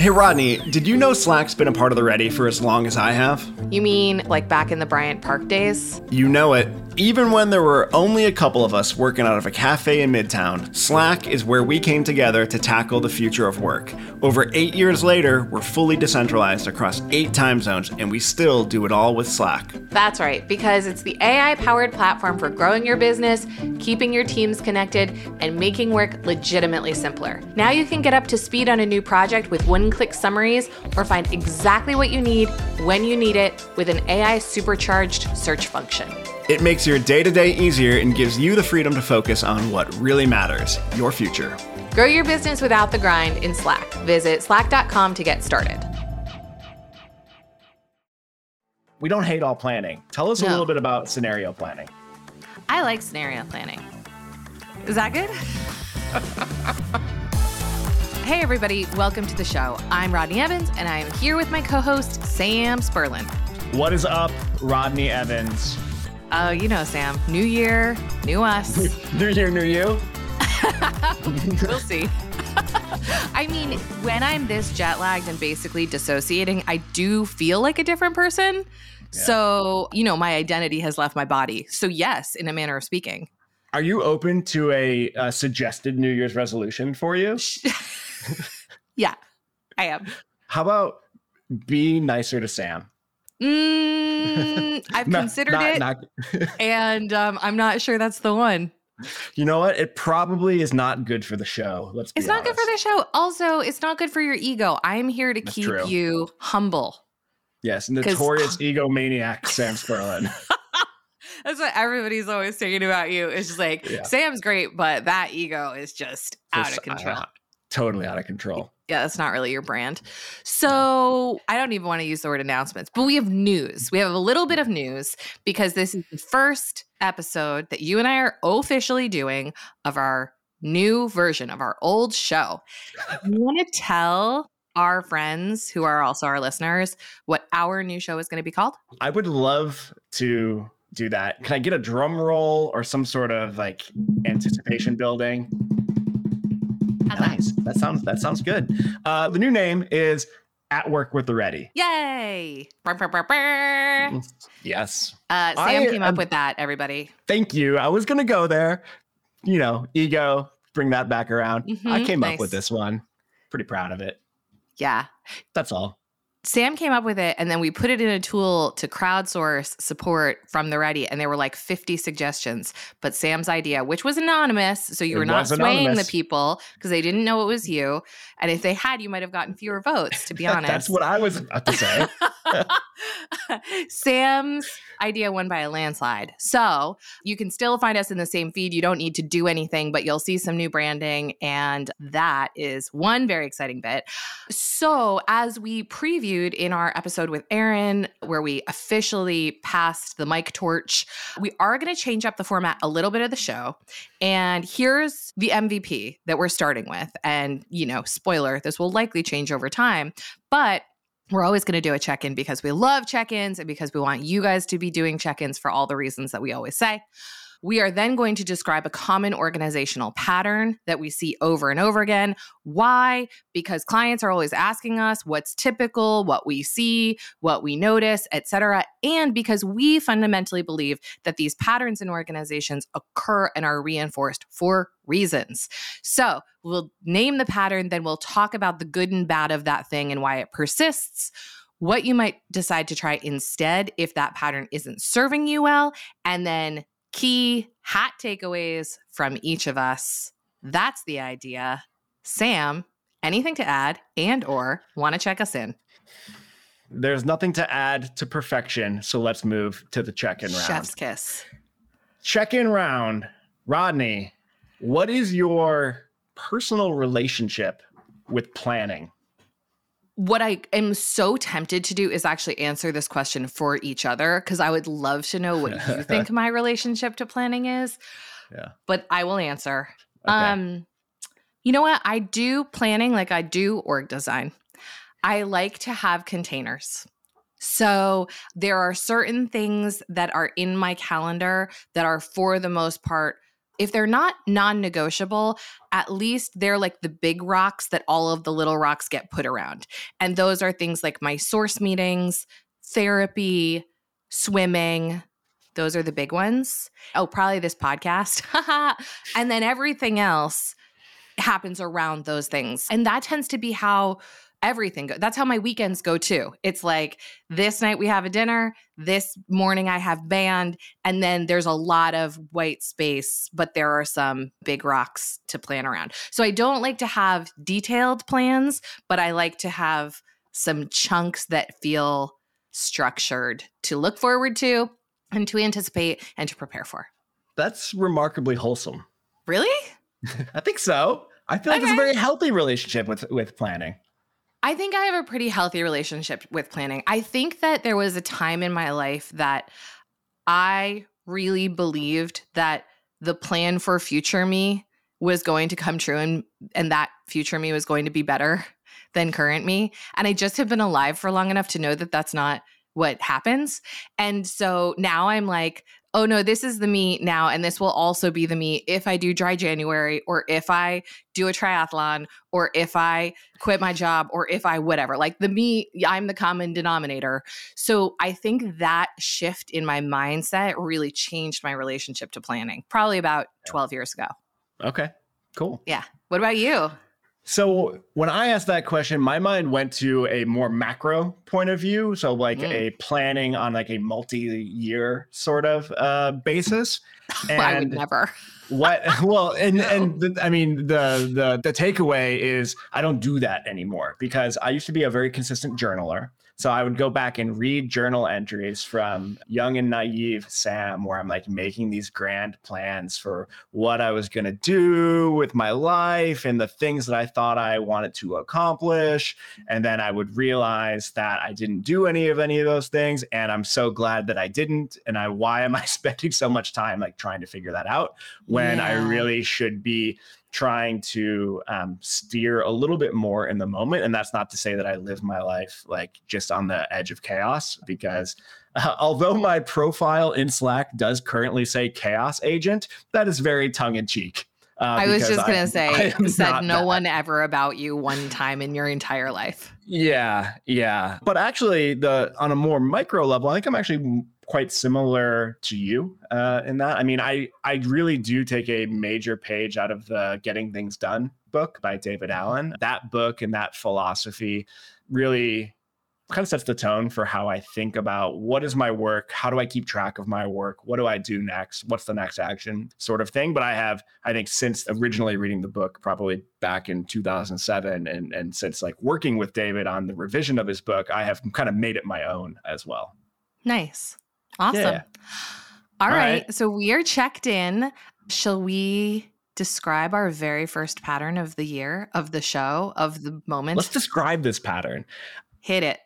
Hey, Rodney, did you know Slack's been a part of the Ready for as long as I have? You mean like back in the Bryant Park days? You know it. Even when there were only a couple of us working out of a cafe in Midtown, Slack is where we came together to tackle the future of work. Over eight years later, we're fully decentralized across eight time zones, and we still do it all with Slack. That's right, because it's the AI powered platform for growing your business, keeping your teams connected, and making work legitimately simpler. Now you can get up to speed on a new project with one click summaries or find exactly what you need when you need it with an AI supercharged search function. It makes your day to day easier and gives you the freedom to focus on what really matters your future. Grow your business without the grind in Slack. Visit slack.com to get started. We don't hate all planning. Tell us a little bit about scenario planning. I like scenario planning. Is that good? hey, everybody, welcome to the show. I'm Rodney Evans, and I am here with my co host, Sam Spurlin. What is up, Rodney Evans? Oh, you know, Sam, new year, new us. New year, new you? we'll see. I mean, when I'm this jet lagged and basically dissociating, I do feel like a different person. So, you know, my identity has left my body. So, yes, in a manner of speaking. Are you open to a, uh suggested New Year's resolution for you? yeah, I am. How about be nicer to Sam? Mm, I've Not- considered not- it, not- and um, I'm not sure that's the one. you know what? It probably is not good for the show. Let's. Be It's not good for the show. Also, it's not good for your ego. I'm here to That's keep true. you humble. Yes, notorious egomaniac Sam Spurlin. That's what everybody's always saying about you. It's just like Yeah. Sam's great, but that ego is just out of control. uh, totally out of control. yeah, that's not really your brand. So I don't even want to use the word announcements, but we have news. We have a little bit of news because this is the first episode that you and I are officially doing of our new version of our old show. You want to tell our friends who are also our listeners what our new show is going to be called? I would love to do that. Can I get a drum roll or some sort of like anticipation building? How's that? Nice. That sounds that sounds good. Uh, the new name is At Work with the Ready. Yay! Brr, brr, brr, brr. Yes. Uh, Sam I came am- up with that, everybody. Thank you. I was gonna go there. You know, ego. Bring that back around. I Mhm, came nice. up with this one. Pretty proud of it. Yeah. That's all. Sam came up with it and then we put it in a tool to crowdsource support from the Ready. And there were like 50 suggestions. But Sam's idea, which was anonymous, so you It were not swaying anonymous. the people because they didn't know it was you. And if they had, you might have gotten fewer votes, to be honest. That's what I was about to say. Sam's idea won by a landslide. So you can still find us in the same feed. You don't need to do anything, but you'll see some new branding. And that is one very exciting bit. So, as we in our episode with Aaron, where we officially passed the mic torch, we are going to change up the format a little bit of the show. And here's the MVP that we're starting with. And, you know, spoiler, this will likely change over time. But we're always going to do a check in because we love check ins and because we want you guys to be doing check ins for all the reasons that we always say. We are then going to describe a common organizational pattern that we see over and over again. Why? Because clients are always asking us what's typical, what we see, what we notice, etc. And because we fundamentally believe that these patterns in organizations occur and are reinforced for reasons. So we'll name the pattern, then we'll talk about the good and bad of that thing and why it persists. What you might decide to try instead if that pattern isn't serving you well, and then key hat takeaways from each of us. That's the idea. Sam, anything to add and or want to check us in? There's nothing to add to perfection, so let's move to the check-in round. Chef's kiss. Check-in round. Rodney, what is your personal relationship with planning? What I am so tempted to do is actually answer this question for each other because I would love to know what you think my relationship to planning is. Yeah. But I will answer. Okay. Um, you know what? I do planning like I do org design. I like to have containers. So there are certain things that are in my calendar that are for the most part if they're not non negotiable, at least they're like the big rocks that all of the little rocks get put around. And those are things like my source meetings, therapy, swimming. Those are the big ones. Oh, probably this podcast. and then everything else happens around those things. And that tends to be how everything go. That's how my weekends go too. It's like this night we have a dinner, this morning I have band, and then there's a lot of white space, but there are some big rocks to plan around. So I don't like to have detailed plans, but I like to have some chunks that feel structured to look forward to and to anticipate and to prepare for. That's remarkably wholesome. Really? I think so. I feel like okay. it's a very healthy relationship with with planning. I think I have a pretty healthy relationship with planning. I think that there was a time in my life that I really believed that the plan for future me was going to come true and and that future me was going to be better than current me and I just have been alive for long enough to know that that's not what happens. And so now I'm like, oh no, this is the me now. And this will also be the me if I do dry January or if I do a triathlon or if I quit my job or if I whatever. Like the me, I'm the common denominator. So I think that shift in my mindset really changed my relationship to planning probably about 12 years ago. Okay, cool. Yeah. What about you? So when I asked that question, my mind went to a more macro point of view. So like mm. a planning on like a multi-year sort of uh, basis. And I would never. what? Well, and no. and the, I mean the the the takeaway is I don't do that anymore because I used to be a very consistent journaler. So I would go back and read journal entries from young and naive Sam, where I'm like making these grand plans for what I was going to do with my life and the things that I thought I wanted to accomplish. And then I would realize that I didn't do any of any of those things. And I'm so glad that I didn't. And I, why am I spending so much time like trying to figure that out when yeah. I really should be trying to um, steer a little bit more in the moment. And that's not to say that I live my life like just on the edge of chaos, because uh, although my profile in Slack does currently say chaos agent, that is very tongue in cheek. Uh, I was just gonna say, said no that. one ever about you one time in your entire life. Yeah, yeah. But actually, the on a more micro level, I think I'm actually quite similar to you uh, in that. I mean, I I really do take a major page out of the Getting Things Done book by David Allen. That book and that philosophy really kind of sets the tone for how I think about what is my work, how do I keep track of my work, what do I do next, what's the next action, sort of thing. But I have, I think, since originally reading the book, probably back in 2007, and and since like working with David on the revision of his book, I have kind of made it my own as well. Nice. Awesome. Yeah. All, All right. right. So we are checked in. Shall we describe our very first pattern of the year, of the show, of the moment? Let's describe this pattern. Hit it.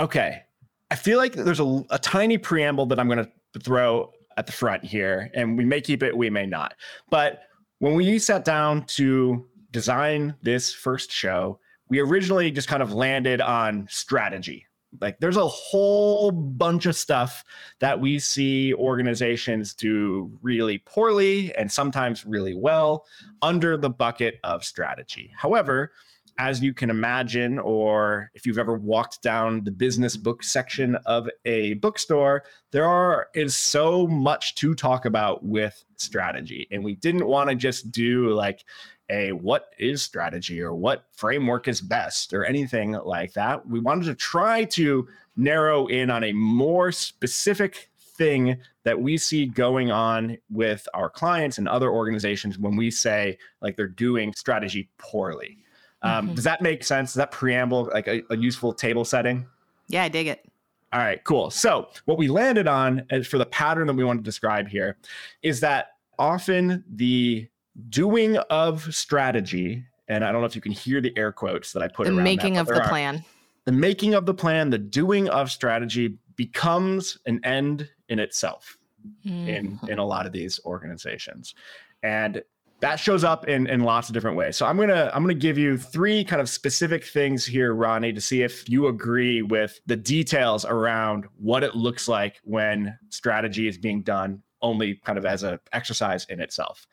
Okay. I feel like there's a, a tiny preamble that I'm going to throw at the front here, and we may keep it, we may not. But when we sat down to design this first show, we originally just kind of landed on strategy like there's a whole bunch of stuff that we see organizations do really poorly and sometimes really well under the bucket of strategy. However, as you can imagine, or if you've ever walked down the business book section of a bookstore, there are is so much to talk about with strategy. And we didn't want to just do like a what is strategy or what framework is best or anything like that. We wanted to try to narrow in on a more specific thing that we see going on with our clients and other organizations when we say like they're doing strategy poorly. Um, mm-hmm. Does that make sense? Is that preamble like a, a useful table setting? Yeah, I dig it. All right, cool. So, what we landed on as for the pattern that we want to describe here is that often the doing of strategy, and I don't know if you can hear the air quotes that I put in. the around making that, of the are, plan. The making of the plan, the doing of strategy becomes an end in itself mm-hmm. in in a lot of these organizations. And that shows up in, in lots of different ways. So I'm gonna I'm gonna give you three kind of specific things here, Ronnie, to see if you agree with the details around what it looks like when strategy is being done only kind of as an exercise in itself.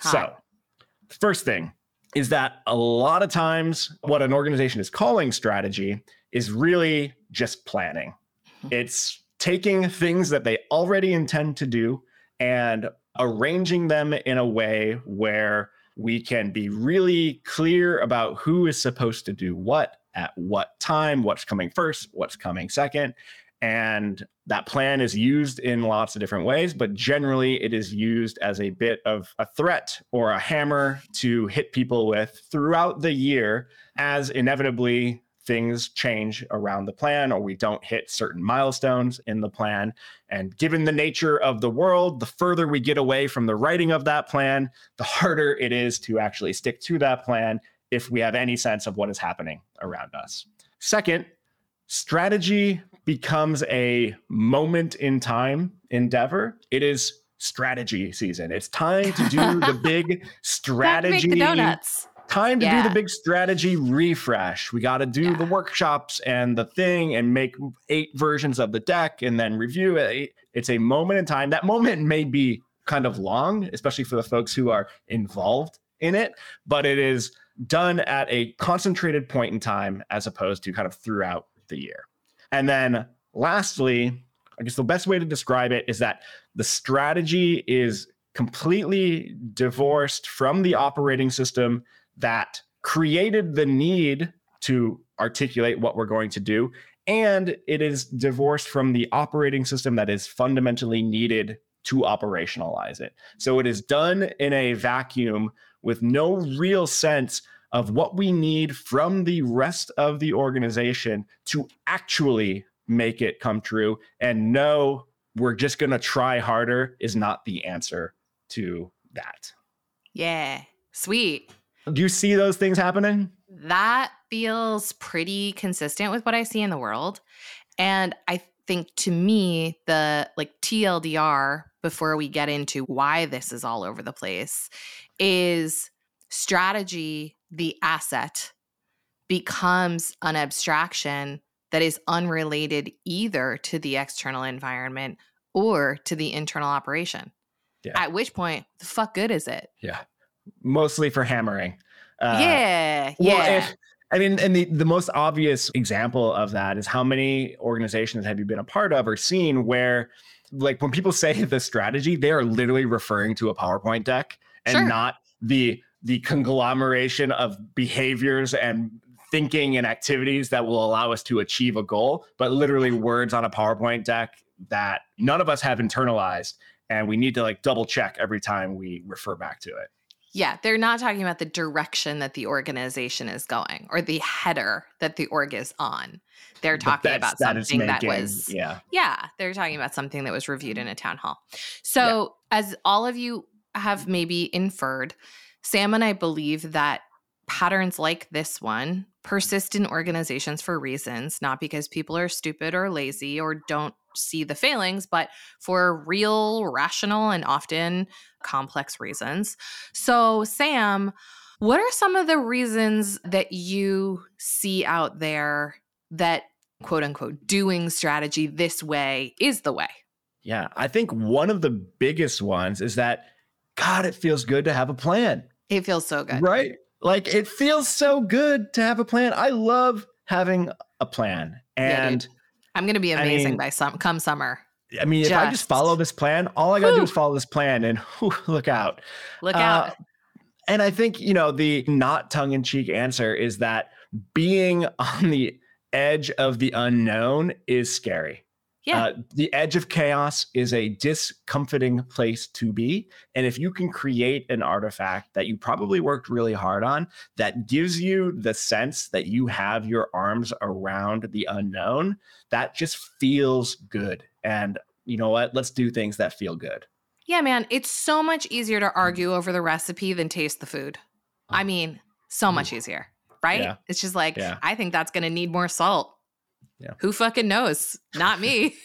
Hot. So, first thing is that a lot of times what an organization is calling strategy is really just planning. Mm-hmm. It's taking things that they already intend to do and arranging them in a way where we can be really clear about who is supposed to do what at what time, what's coming first, what's coming second. And that plan is used in lots of different ways, but generally it is used as a bit of a threat or a hammer to hit people with throughout the year as inevitably things change around the plan or we don't hit certain milestones in the plan. And given the nature of the world, the further we get away from the writing of that plan, the harder it is to actually stick to that plan if we have any sense of what is happening around us. Second, strategy becomes a moment in time endeavor. It is strategy season. It's time to do the big strategy. the donuts time to yeah. do the big strategy refresh. We got to do yeah. the workshops and the thing and make eight versions of the deck and then review it. It's a moment in time. That moment may be kind of long, especially for the folks who are involved in it, but it is done at a concentrated point in time as opposed to kind of throughout the year. And then lastly, I guess the best way to describe it is that the strategy is completely divorced from the operating system that created the need to articulate what we're going to do. And it is divorced from the operating system that is fundamentally needed to operationalize it. So it is done in a vacuum with no real sense of what we need from the rest of the organization to actually make it come true. And no, we're just going to try harder is not the answer to that. Yeah, sweet. Do you see those things happening? That feels pretty consistent with what I see in the world. And I think to me, the like TLDR before we get into why this is all over the place is strategy, the asset, becomes an abstraction that is unrelated either to the external environment or to the internal operation. Yeah. At which point, the fuck good is it? Yeah mostly for hammering. Uh, yeah, well, yeah. If, I mean, and the, the most obvious example of that is how many organizations have you been a part of or seen where, like, when people say the strategy, they are literally referring to a PowerPoint deck and sure. not the the conglomeration of behaviors and thinking and activities that will allow us to achieve a goal, but literally words on a PowerPoint deck that none of us have internalized, and we need to like double check every time we refer back to it. Yeah, they're not talking about the direction that the organization is going or the header that the org is on. They're talking about something that, that was yeah. Yeah, they're talking about something that was reviewed in a town hall. So, yeah. as all of you have maybe inferred, Sam and I believe that patterns like this one persist in organizations for reasons, not because people are stupid or lazy or don't see the failings, but for real, rational, and often complex reasons. So, Sam, what are some of the reasons that you see out there that quote unquote doing strategy this way is the way? Yeah, I think one of the biggest ones is that, God, it feels good to have a plan. It feels so good. Right? Like it feels so good to have a plan. I love having a plan. And yeah, I'm going to be amazing I mean, by some come summer. I mean, just, if I just follow this plan, all I got to do is follow this plan and whew, look out. Look uh, out. And I think, you know, the not tongue in cheek answer is that being on the edge of the unknown is scary. Yeah. Uh, the edge of chaos is a discomforting place to be. And if you can create an artifact that you probably worked really hard on that gives you the sense that you have your arms around the unknown, that just feels good. And you know what? Let's do things that feel good. Yeah, man. It's so much easier to argue over the recipe than taste the food. I mean, so much easier, right? Yeah. It's just like, yeah. I think that's going to need more salt. Yeah. Who fucking knows? Not me.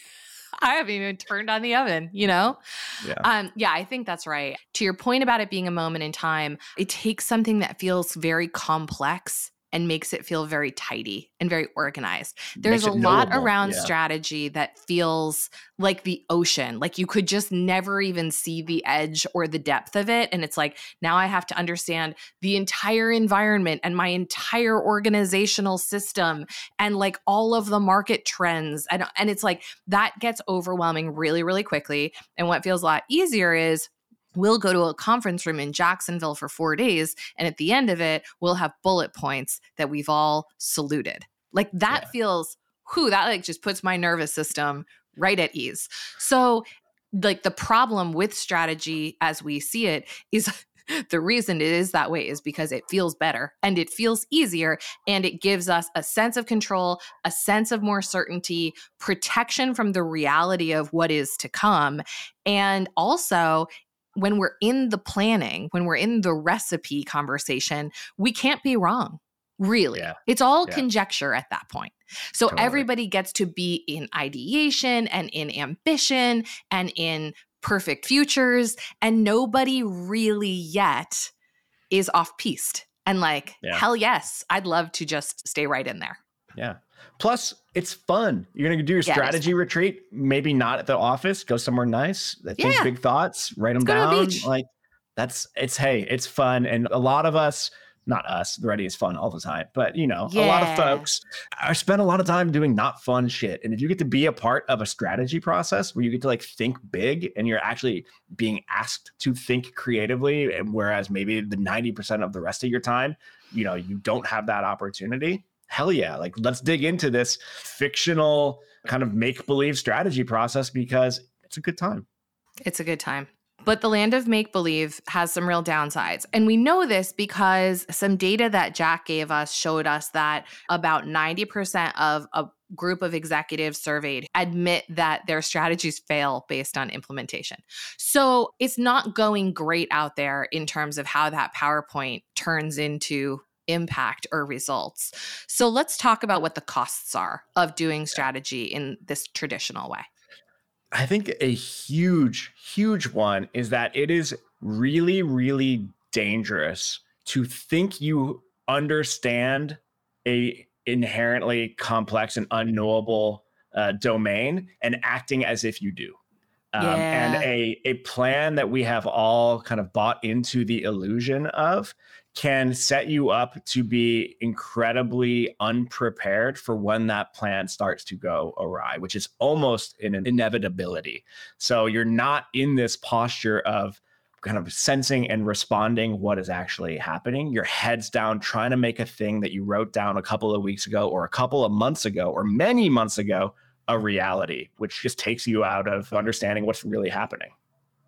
I haven't even turned on the oven, you know? Yeah. Um, yeah, I think that's right. To your point about it being a moment in time, it takes something that feels very complex and makes it feel very tidy and very organized. There's a lot knowable. around yeah. strategy that feels like the ocean. Like you could just never even see the edge or the depth of it. And it's like, now I have to understand the entire environment and my entire organizational system and like all of the market trends. And, and it's like that gets overwhelming really, really quickly. And what feels a lot easier is we'll go to a conference room in Jacksonville for four days. And at the end of it, we'll have bullet points that we've all saluted. Like that yeah. feels, whew, that like just puts my nervous system right at ease. So, like the problem with strategy as we see it is the reason it is that way is because it feels better and it feels easier and it gives us a sense of control, a sense of more certainty, protection from the reality of what is to come. And also, when we're in the planning, when we're in the recipe conversation, we can't be wrong. Really. Yeah. It's all yeah. conjecture at that point. So totally. everybody gets to be in ideation and in ambition and in perfect futures, and nobody really yet is off piste. And like, yeah. hell yes, I'd love to just stay right in there. Yeah. Plus, it's fun. You're gonna do your strategy retreat. Maybe not at the office. Go somewhere nice. Think yeah. big thoughts. Write them down. Like that's it's hey, it's fun. And a lot of us, not us, the ready is fun all the time, but you know, yeah. a lot of folks I spend a lot of time doing not fun shit. And if you get to be a part of a strategy process where you get to like think big and you're actually being asked to think creatively, and whereas maybe the 90% of the rest of your time, you know, you don't have that opportunity hell yeah, like let's dig into this fictional kind of make believe strategy process because it's a good time. It's a good time. But the land of make believe has some real downsides. And we know this because some data that Jack gave us showed us that about 90% of a group of executives surveyed admit that their strategies fail based on implementation. So it's not going great out there in terms of how that PowerPoint turns into impact or results. So let's talk about what the costs are of doing strategy in this traditional way. I think a huge, huge one is that it is really, really dangerous to think you understand a inherently complex and unknowable uh, domain and acting as if you do. Um, yeah. And a, a plan that we have all kind of bought into the illusion of can set you up to be incredibly unprepared for when that plan starts to go awry, which is almost an inevitability. So you're not in this posture of kind of sensing and responding what is actually happening. Your head's down trying to make a thing that you wrote down a couple of weeks ago or a couple of months ago or many months ago a reality, which just takes you out of understanding what's really happening.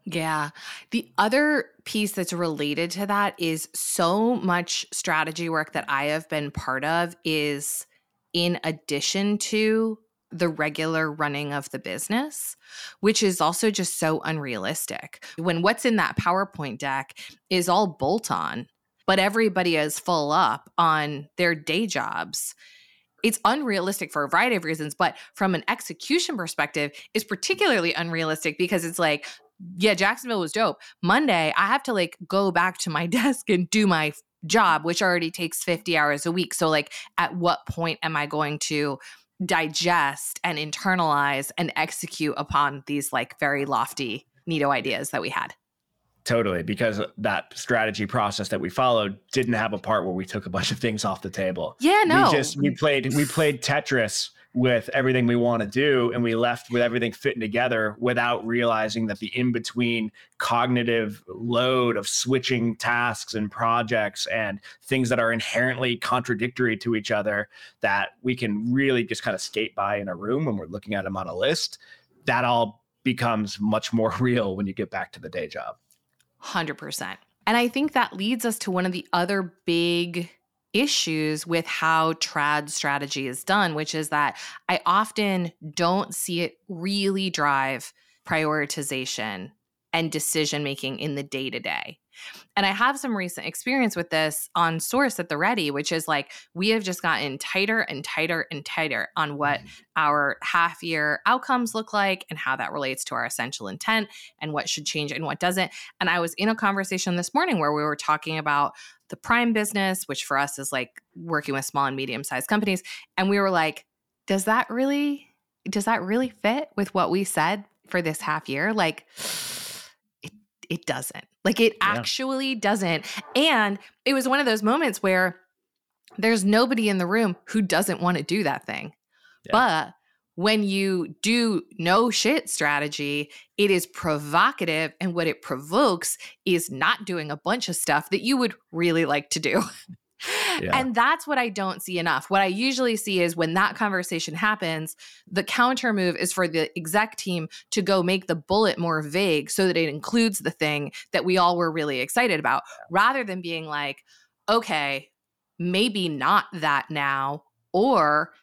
Yeah. The other piece that's related to that is so much strategy work that I have been part of is in addition to the regular running of the business, which is also just so unrealistic. When what's in that PowerPoint deck is all bolt on, but everybody is full up on their day jobs it's unrealistic for a variety of reasons but from an execution perspective is particularly unrealistic because it's like yeah, Jacksonville was dope. Monday, I have to like go back to my desk and do my job, which already takes 50 hours a week. So, like, at what point am I going to digest and internalize and execute upon these like very lofty, neato ideas that we had? Totally, because that strategy process that we followed didn't have a part where we took a bunch of things off the table. Yeah, no. We just we played we played Tetris with everything we want to do and we left with everything fitting together without realizing that the in between cognitive load of switching tasks and projects and things that are inherently contradictory to each other that we can really just kind of skate by in a room when we're looking at them on a list that all becomes much more real when you get back to the day job. 100% and i think that leads us to one of the other big issues with how trad strategy is done, which is that I often don't see it really drive prioritization and decision making in the day to day. And I have some recent experience with this on Source at the Ready, which is like we have just gotten tighter and tighter and tighter on what mm-hmm. our half year outcomes look like and how that relates to our essential intent and what should change and what doesn't. And I was in a conversation this morning where we were talking about the prime business, which for us is like working with small and medium sized companies. And we were like, does that really does that really fit with what we said for this half year? Like it it doesn't. Like it yeah. actually doesn't. And it was one of those moments where there's nobody in the room who doesn't want to do that thing. Yeah. But when you do no shit strategy, it is provocative. And what it provokes is not doing a bunch of stuff that you would really like to do. Yeah. And that's what I don't see enough. What I usually see is when that conversation happens, the counter move is for the exec team to go make the bullet more vague so that it includes the thing that we all were really excited about, rather than being like, okay, maybe not that now. Or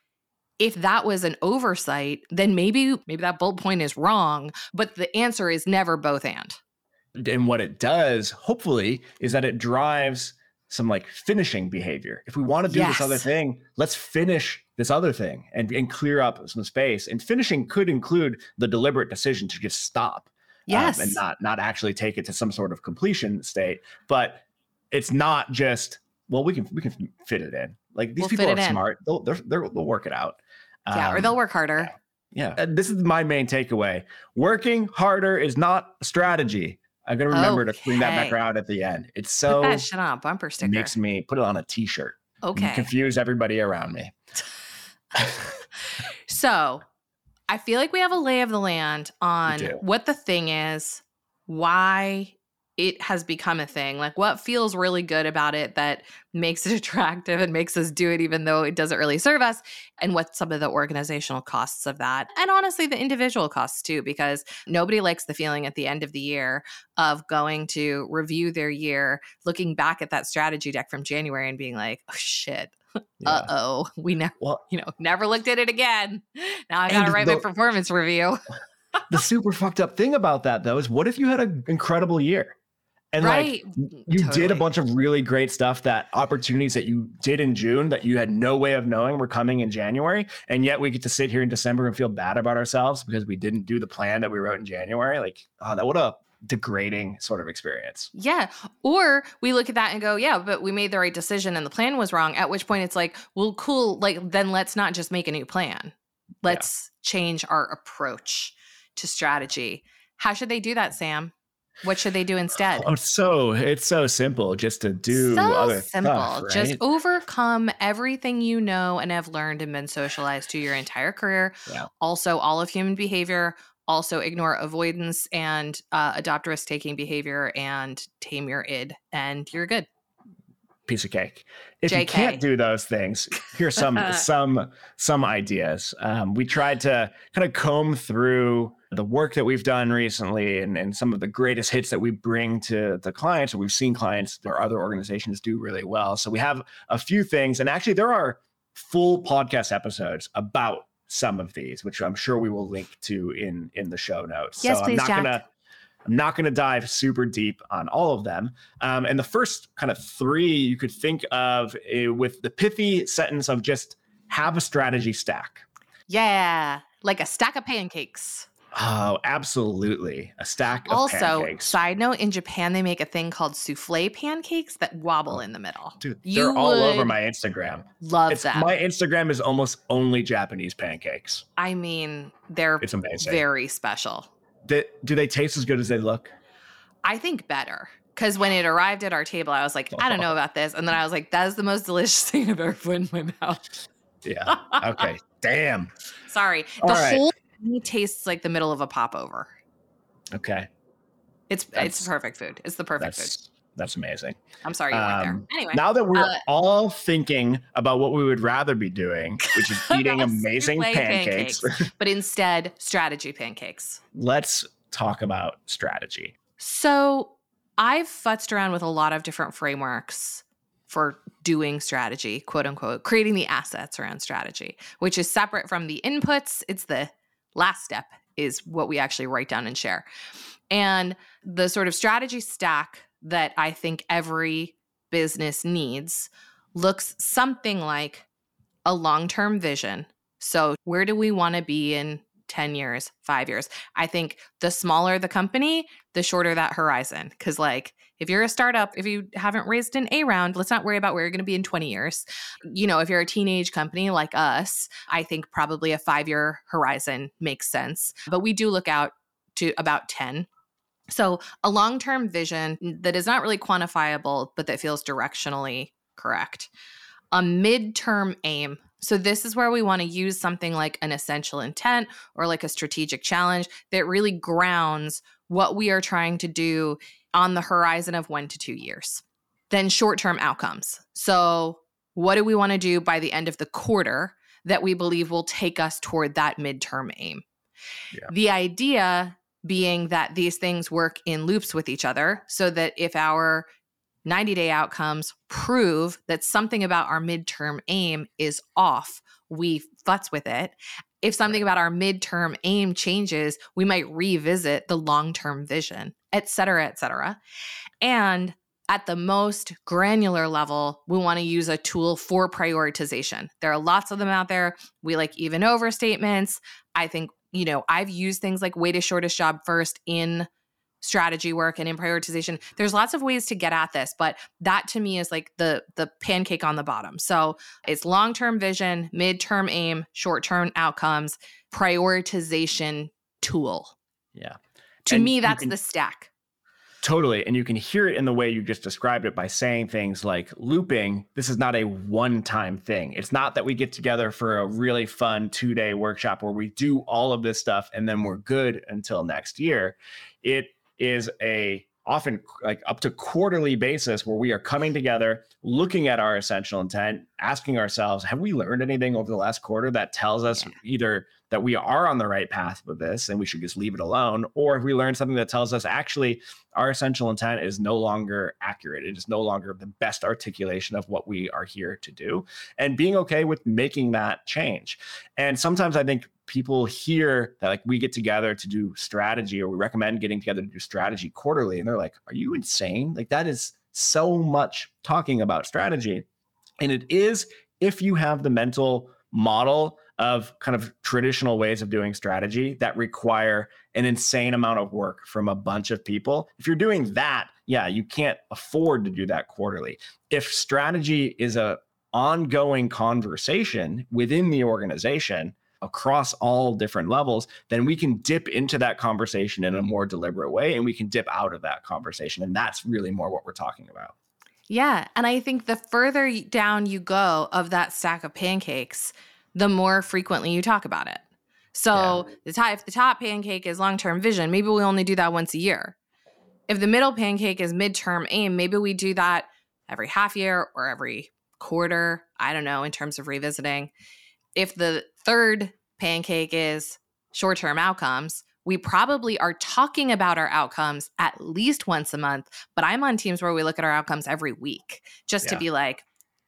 if that was an oversight, then maybe maybe that bullet point is wrong, but the answer is never both and. And what it does, hopefully, is that it drives some like finishing behavior. If we want to do yes. this other thing, let's finish this other thing and, and clear up some space. And finishing could include the deliberate decision to just stop. Yes. Um, and not not actually take it to some sort of completion state. But it's not just, well, we can we can fit it in. Like these we'll people are smart. They'll, they'll, they'll work it out. Yeah, um, or they'll work harder. Yeah. yeah. this is my main takeaway. Working harder is not a strategy. I'm gonna remember okay. to clean that back around at the end. It's so put that shit on a bumper sticker. Makes me put it on a t-shirt. Okay. Confuse everybody around me. so I feel like we have a lay of the land on what the thing is, why it has become a thing. Like what feels really good about it that makes it attractive and makes us do it even though it doesn't really serve us and what some of the organizational costs of that. And honestly the individual costs too because nobody likes the feeling at the end of the year of going to review their year, looking back at that strategy deck from January and being like, "Oh shit. Yeah. Uh oh, we never, well, you know, never looked at it again. Now I got to write the, my performance review. the super fucked up thing about that, though, is what if you had an incredible year? And right. like you totally. did a bunch of really great stuff that opportunities that you did in June that you had no way of knowing were coming in January. And yet we get to sit here in December and feel bad about ourselves because we didn't do the plan that we wrote in January. Like, oh, that would a degrading sort of experience. Yeah. Or we look at that and go, yeah, but we made the right decision and the plan was wrong. At which point it's like, well, cool. Like, then let's not just make a new plan. Let's yeah. change our approach to strategy. How should they do that, Sam? What should they do instead? Oh, it's so it's so simple just to do so other simple. Stuff, right? Just overcome everything you know and have learned and been socialized to your entire career. Yeah. Also, all of human behavior. Also, ignore avoidance and uh, adopt risk taking behavior and tame your id, and you're good piece of cake. If JK. you can't do those things, here's some some some ideas. Um, we tried to kind of comb through the work that we've done recently and, and some of the greatest hits that we bring to the clients or we've seen clients or other organizations do really well. So we have a few things, and actually there are full podcast episodes about some of these, which I'm sure we will link to in in the show notes. Yes, so please, I'm not Jack. gonna I'm not going to dive super deep on all of them. Um, and the first kind of three you could think of uh, with the pithy sentence of just have a strategy stack. Yeah, like a stack of pancakes. Oh, absolutely. A stack of also, pancakes. side note, in Japan they make a thing called souffle pancakes that wobble oh, in the middle. Dude, you they're all over my Instagram. Love it's, them. My Instagram is almost only Japanese pancakes. I mean, they're it's amazing. very special do they taste as good as they look? I think better. Because when it arrived at our table, I was like, I don't know about this. And then I was like, that is the most delicious thing I've ever put in my mouth. Yeah. Okay. Damn. Sorry. All the right. whole thing tastes like the middle of a popover. Okay. It's that's, it's perfect food. It's the perfect food. That's amazing. I'm sorry you um, went there. Anyway. Now that we're uh, all thinking about what we would rather be doing, which is eating amazing pancakes, pancakes but instead strategy pancakes. Let's talk about strategy. So I've futzed around with a lot of different frameworks for doing strategy, quote unquote, creating the assets around strategy, which is separate from the inputs. It's the last step, is what we actually write down and share. And the sort of strategy stack that I think every business needs looks something like a long term vision. So, where do we want to be in 10 years, five years? I think the smaller the company, the shorter that horizon. Cause, like, if you're a startup, if you haven't raised an A round, let's not worry about where you're going to be in 20 years. You know, if you're a teenage company like us, I think probably a five year horizon makes sense. But we do look out to about 10. So, a long term vision that is not really quantifiable, but that feels directionally correct. A midterm aim. So, this is where we want to use something like an essential intent or like a strategic challenge that really grounds what we are trying to do on the horizon of one to two years. Then short term outcomes. So, what do we want to do by the end of the quarter that we believe will take us toward that midterm aim? Yeah. The idea being that these things work in loops with each other so that if our 90 day outcomes prove that something about our midterm aim is off, we futz with it. If something about our midterm aim changes, we might revisit the long term vision et cetera, et cetera. And at the most granular level, we want to use a tool for prioritization. There are lots of them out there. We like even over statements. I think, you know, I've used things like weighted shortest job first in strategy work and in prioritization. There's lots of ways to get at this, but that to me is like the the pancake on the bottom. So, it's long-term vision, mid-term aim, short-term outcomes, prioritization tool. Yeah. To and me, that's can, the stack. Totally. And you can hear it in the way you just described it by saying things like looping. This is not a one time thing. It's not that we get together for a really fun two day workshop where we do all of this stuff and then we're good until next year. It is a often like up to quarterly basis where we are coming together looking at our essential intent asking ourselves have we learned anything over the last quarter that tells us yeah. either that we are on the right path with this and we should just leave it alone or if we learn something that tells us actually our essential intent is no longer accurate. It is no longer the best articulation of what we are here to do and being okay with making that change. And sometimes i think people hear that like we get together to do strategy or we recommend getting together to do strategy quarterly and they're like are you insane? Like that is so much talking about strategy. And it is if you have the mental model of kind of traditional ways of doing strategy that require an insane amount of work from a bunch of people. If you're doing that, yeah, you can't afford to do that quarterly. If strategy is a ongoing conversation within the organization across all different levels, then we can dip into that conversation in a mm-hmm. more deliberate way and we can dip out of that conversation. And that's really more what we're talking about. Yeah. And I think the further down you go of that stack of pancakes, the more frequently you talk about it. So yeah. the top, if the top pancake is long term vision, maybe we only do that once a year. If the middle pancake is midterm aim, maybe we do that every half year or every quarter. I don't know in terms of revisiting. If the third pancake is short term outcomes, we probably are talking about our outcomes at least once a month. But I'm on teams where we look at our outcomes every week just yeah. to be like,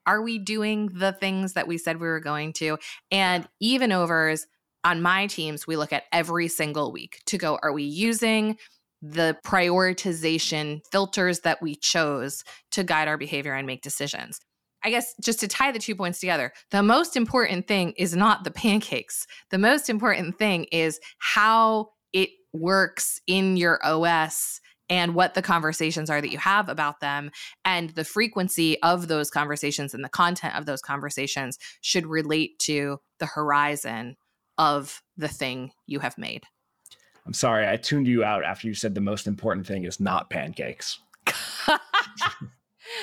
are we doing the things that we said we were going to? And even overs on my teams, we look at every single week to go, are we using the prioritization filters that we chose to guide our behavior and make decisions? I guess just to tie the two points together, the most important thing is not the pancakes. The most important thing is how it works in your OS and what the conversations are that you have about them and the frequency of those conversations and the content of those conversations should relate to the horizon of the thing you have made. I'm sorry, I tuned you out after you said the most important thing is not pancakes.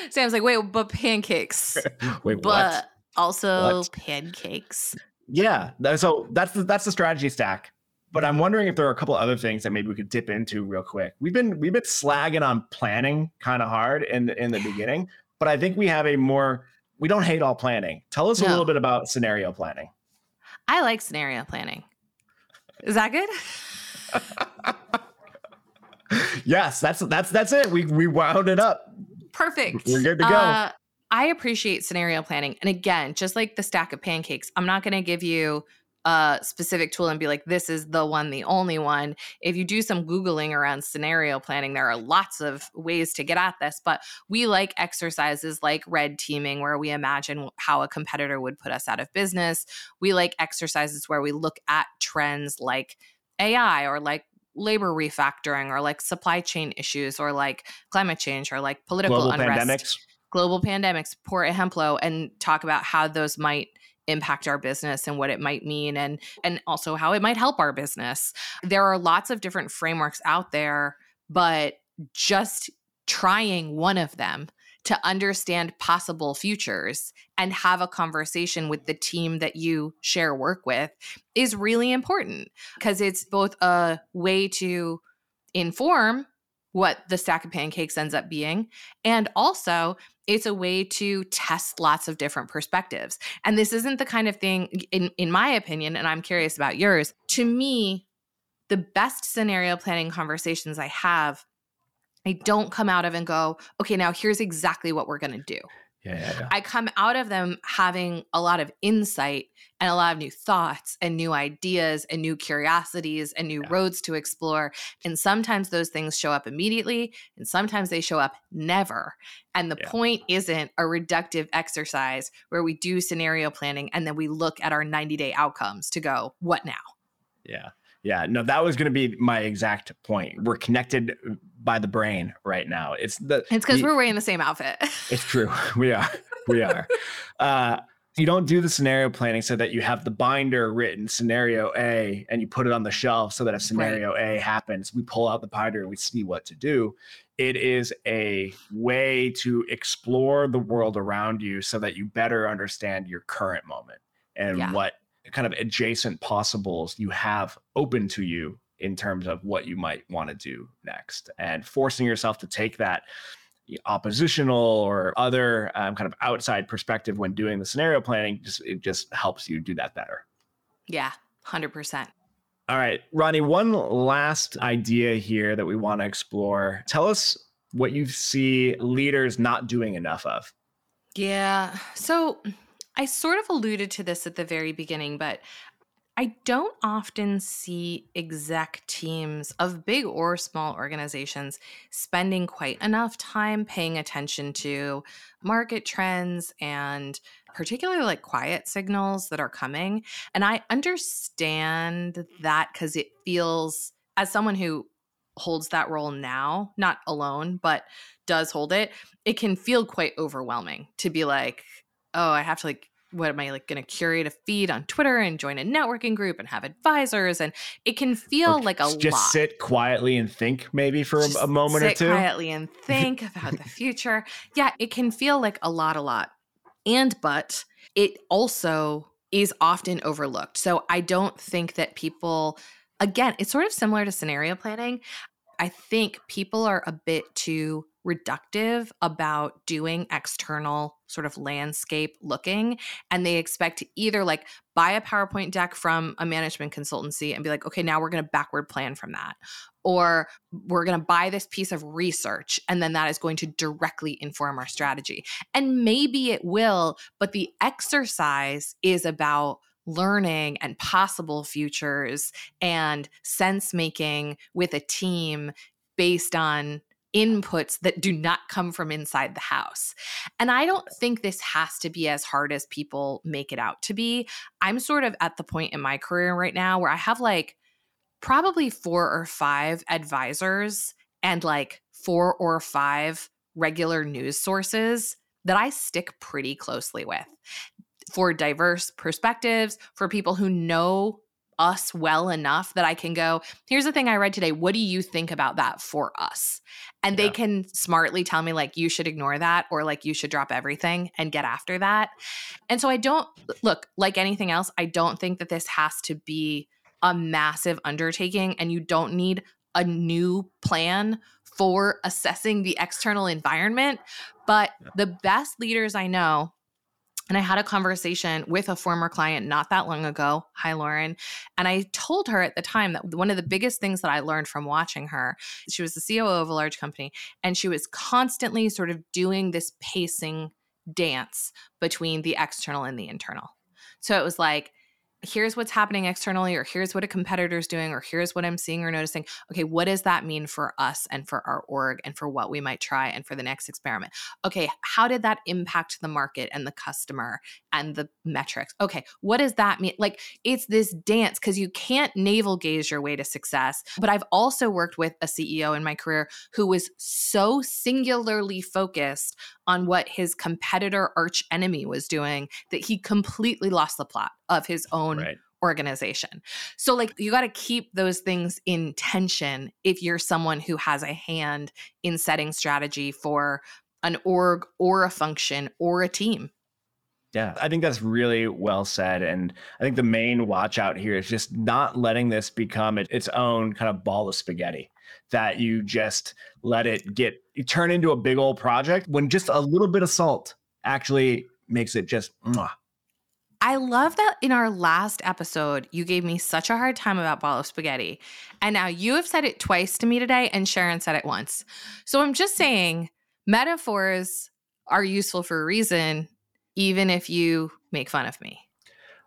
Sam's like, wait, but pancakes. wait, but what? also what? pancakes. Yeah, so that's the, that's the strategy stack. But I'm wondering if there are a couple other things that maybe we could dip into real quick. We've been we've been slagging on planning kind of hard in the, in the beginning, but I think we have a more we don't hate all planning. Tell us no. a little bit about scenario planning. I like scenario planning. Is that good? yes, that's that's that's it. We we wound it up. Perfect. We're good to go. Uh, I appreciate scenario planning. And again, just like the stack of pancakes, I'm not going to give you a specific tool and be like, this is the one, the only one. If you do some Googling around scenario planning, there are lots of ways to get at this. But we like exercises like red teaming, where we imagine how a competitor would put us out of business. We like exercises where we look at trends like AI or like labor refactoring or like supply chain issues or like climate change or like political Global unrest, pandemics. global pandemics, poor Hemplo, and talk about how those might impact our business and what it might mean and and also how it might help our business. There are lots of different frameworks out there, but just trying one of them to understand possible futures and have a conversation with the team that you share work with is really important because it's both a way to inform what the stack of pancakes ends up being and also it's a way to test lots of different perspectives and this isn't the kind of thing in in my opinion and i'm curious about yours to me the best scenario planning conversations i have I don't come out of and go, okay, now here's exactly what we're going to do. Yeah, yeah, yeah. I come out of them having a lot of insight and a lot of new thoughts and new ideas and new curiosities and new Yeah. roads to explore. And sometimes those things show up immediately and sometimes they show up never. And the point isn't a reductive exercise where we do scenario planning and then we look at our 90 day outcomes to go, what now? Yeah. Yeah. No, that was going to be my exact point. We're connected by the brain right now. It's the It's because we're wearing the same outfit. It's true. We are. We are. uh, you don't do the scenario planning so that you have the binder written scenario A and you put it on the shelf so that if scenario A happens, we pull out the binder and we see what to do. It is a way to explore the world around you so that you better understand your current moment and Yeah. what kind of adjacent possibles you have open to you in terms of what you might want to do next and forcing yourself to take that oppositional or other um, kind of outside perspective when doing the scenario planning just it just helps you do that better yeah, 100%. all right ronnie one last idea here that we want to explore tell us what you see leaders not doing enough of Yeah. So I sort of alluded to this at the very beginning, but I don't often see exec teams of big or small organizations spending quite enough time paying attention to market trends and particularly like quiet signals that are coming. And I understand that because it feels, as someone who holds that role now, not alone, but does hold it, it can feel quite overwhelming to be like, oh, I have to like, what am I like going to curate a feed on Twitter and join a networking group and have advisors? And it can feel Or like a just lot. sit quietly and think maybe for a, Just a moment or sit two quietly and think about the future. Yeah, it can feel like a lot, a lot. And but it also is often overlooked. So I don't think that people again, it's sort of similar to scenario planning. I think people are a bit too reductive about doing external sort of landscape looking and they expect to either like buy a PowerPoint deck from a management consultancy and be like, okay, now we're going to backward plan from that. Or we're going to buy this piece of research and then that is going to directly inform our strategy. And maybe it will, but the exercise is about learning and possible futures and sense making with a team based on inputs that do not come from inside the house. And I don't think this has to be as hard as people make it out to be. I'm sort of at the point in my career right now where I have like probably four or five advisors and like four or five regular news sources that I stick pretty closely with for diverse perspectives, for people who know us well enough that I can go, here's the thing I read today. What do you think about that for us? And they can smartly tell me, like, you should ignore that or like you should drop everything and get after that. And so I don't look like anything else. I don't think that this has to be a massive undertaking and you don't need a new plan for assessing the external environment. But the best leaders I know, and I had a conversation with a former client not that long ago. Hi, Lauren. And I told her at the time that one of the biggest things that I learned from watching her, she was the COO of a large company, and she was constantly sort of doing this pacing dance between the external and the internal. So it was like, here's what's happening externally or here's what a competitor's doing or here's what i'm seeing or noticing. Okay what does that mean for us and for our org and for what we might try and for the next experiment? Okay how did that impact the market and the customer and the metrics? Okay what does that mean? Like it's this dance because you can't navel gaze your way to success. But i've also worked with a ceo in my career who was so singularly focused on what his competitor arch enemy was doing that he completely lost the plot of his own right. organization. So, like, you got to keep those things in tension if you're someone who has a hand in setting strategy for an org or a function or a team. Yeah, I think that's really well said. And I think the main watch out here is just not letting this become its own kind of ball of spaghetti that you just let it get turn into a big old project when just a little bit of salt actually makes it just. I love that in our last episode, you gave me such a hard time about ball of spaghetti. And now you have said it twice to me today, and Sharon said it once. So I'm just saying metaphors are useful for a reason, even if you make fun of me.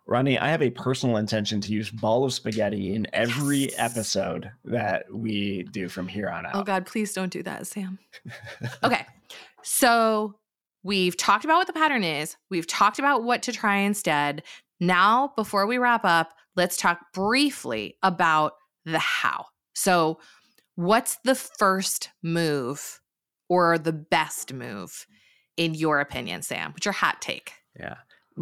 Ronnie, I have a personal intention to use ball of spaghetti in every yes. episode that we do from here on oh, out. Oh God, please don't do that, Sam. okay. So we've talked about what the pattern is. We've talked about what to try instead. Now, before we wrap up, let's talk briefly about the how. So, what's the first move or the best move in your opinion, Sam? What's your hot take? Yeah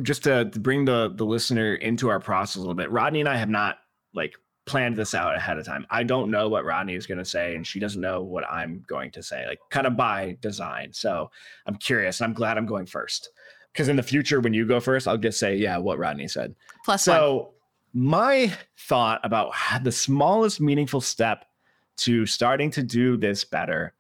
just to, bring the the listener into our process a little bit, Rodney and I have not like planned this out ahead of time. I don't know what Rodney is going to say, and she doesn't know what I'm going to say, like kind of by design. So I'm curious, and I'm glad I'm going first because in the future, when you go first, I'll just say, yeah, what Rodney said. Plus so one. my thought about the smallest meaningful step to starting to do this better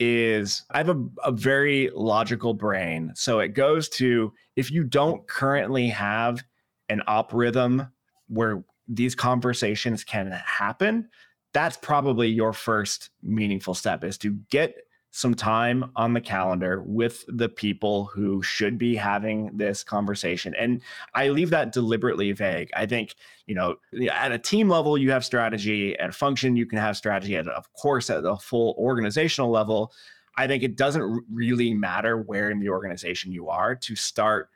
is I have a, a very logical brain. So it goes to if you don't currently have an op rhythm where these conversations can happen, that's probably your first meaningful step is to get some time on the calendar with the people who should be having this conversation. And I leave that deliberately vague. I think, you know, at a team level, you have strategy, at a function, you can have strategy, at, of course, at the full organizational level. I think it doesn't really matter where in the organization you are to start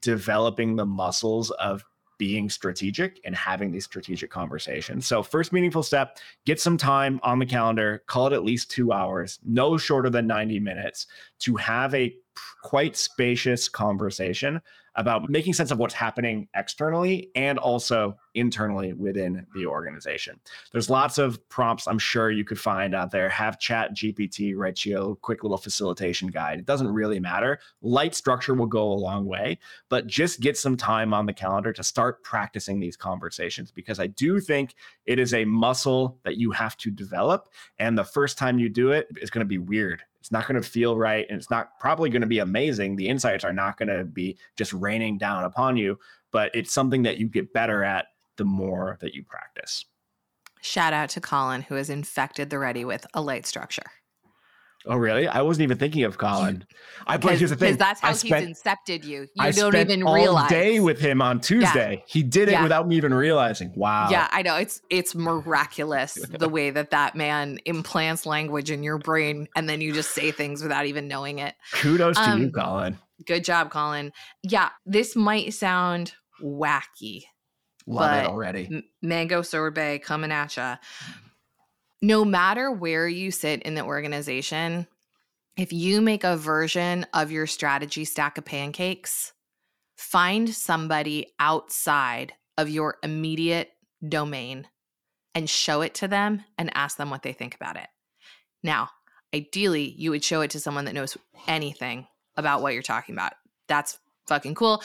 developing the muscles of being strategic and having these strategic conversations. So, first meaningful step get some time on the calendar, call it at least two hours, no shorter than 90 minutes to have a quite spacious conversation about making sense of what's happening externally and also internally within the organization. There's lots of prompts I'm sure you could find out there. Have Chat GPT write you a quick little facilitation guide. It doesn't really matter. Light structure will go a long way, but just get some time on the calendar to start practicing these conversations because I do think it is a muscle that you have to develop. And the first time you do it, it's going to be weird it's not going to feel right and it's not probably going to be amazing. The insights are not going to be just raining down upon you, but it's something that you get better at the more that you practice. Shout out to Colin, who has infected the ready with a light structure. Oh, really? I wasn't even thinking of Colin. I here's the thing. that's how I he's spent, incepted you. You I don't even realize. All day with him on Tuesday. Yeah. He did it yeah. without me even realizing. Wow. Yeah, I know. It's it's miraculous the way that that man implants language in your brain, and then you just say things without even knowing it. Kudos um, to you, um, Colin. Good job, Colin. Yeah, this might sound wacky. Love it already. M- mango sorbet coming at you no matter where you sit in the organization, if you make a version of your strategy stack of pancakes, find somebody outside of your immediate domain and show it to them and ask them what they think about it. Now, ideally, you would show it to someone that knows anything about what you're talking about. That's fucking cool.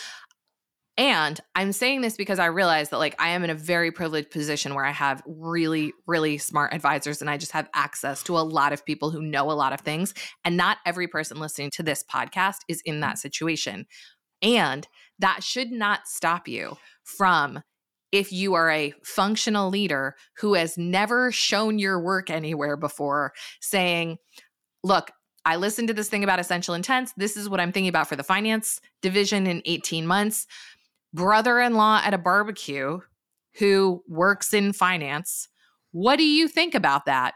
And I'm saying this because I realize that like I am in a very privileged position where I have really, really smart advisors and I just have access to a lot of people who know a lot of things. And not every person listening to this podcast is in that situation. And that should not stop you from if you are a functional leader who has never shown your work anywhere before, saying, Look, I listened to this thing about essential intents. This is what I'm thinking about for the finance division in 18 months brother in law at a barbecue who works in finance. What do you think about that?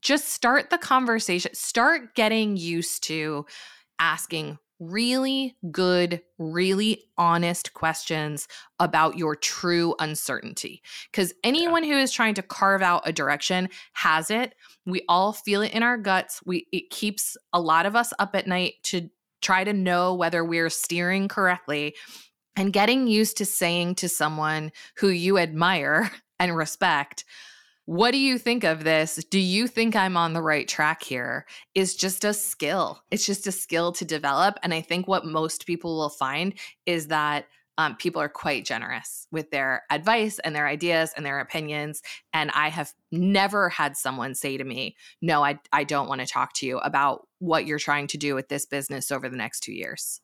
Just start the conversation, start getting used to asking really good, really honest questions about your true uncertainty. Because anyone yeah. who is trying to carve out a direction has it. We all feel it in our guts. We it keeps a lot of us up at night to try to know whether we're steering correctly. And getting used to saying to someone who you admire and respect, what do you think of this? Do you think I'm on the right track here? Is just a skill. It's just a skill to develop. And I think what most people will find is that um, people are quite generous with their advice and their ideas and their opinions. And I have never had someone say to me, No, I, I don't want to talk to you about what you're trying to do with this business over the next two years.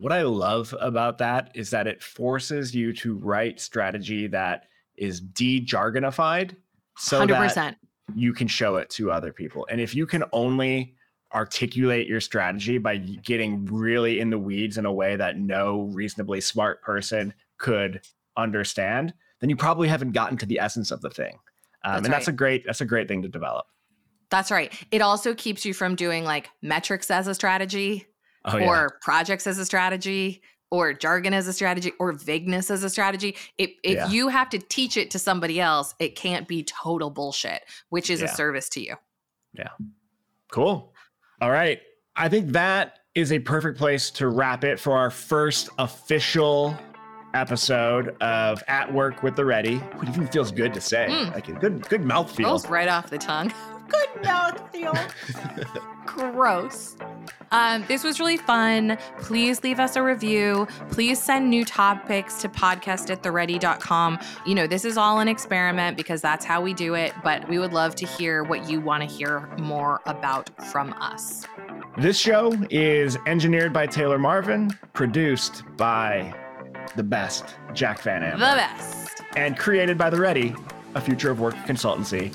What I love about that is that it forces you to write strategy that is de jargonified so 100%. that you can show it to other people. And if you can only articulate your strategy by getting really in the weeds in a way that no reasonably smart person could understand, then you probably haven't gotten to the essence of the thing. Um, that's and right. that's a great that's a great thing to develop. That's right. It also keeps you from doing like metrics as a strategy oh, or yeah. projects as a strategy or jargon as a strategy or vagueness as a strategy. If, if yeah. you have to teach it to somebody else, it can't be total bullshit, which is yeah. a service to you. Yeah. Cool. All right. I think that is a perfect place to wrap it for our first official episode of At Work with the Ready. It even feels good to say. Mm. Like a good good mouth feel. Rolls right off the tongue. good mouth feel. Gross. Um, this was really fun. Please leave us a review. Please send new topics to podcast at theready.com. You know, this is all an experiment because that's how we do it, but we would love to hear what you want to hear more about from us. This show is engineered by Taylor Marvin, produced by the best, Jack Van Amber. The best. And created by The Ready, a future of work consultancy.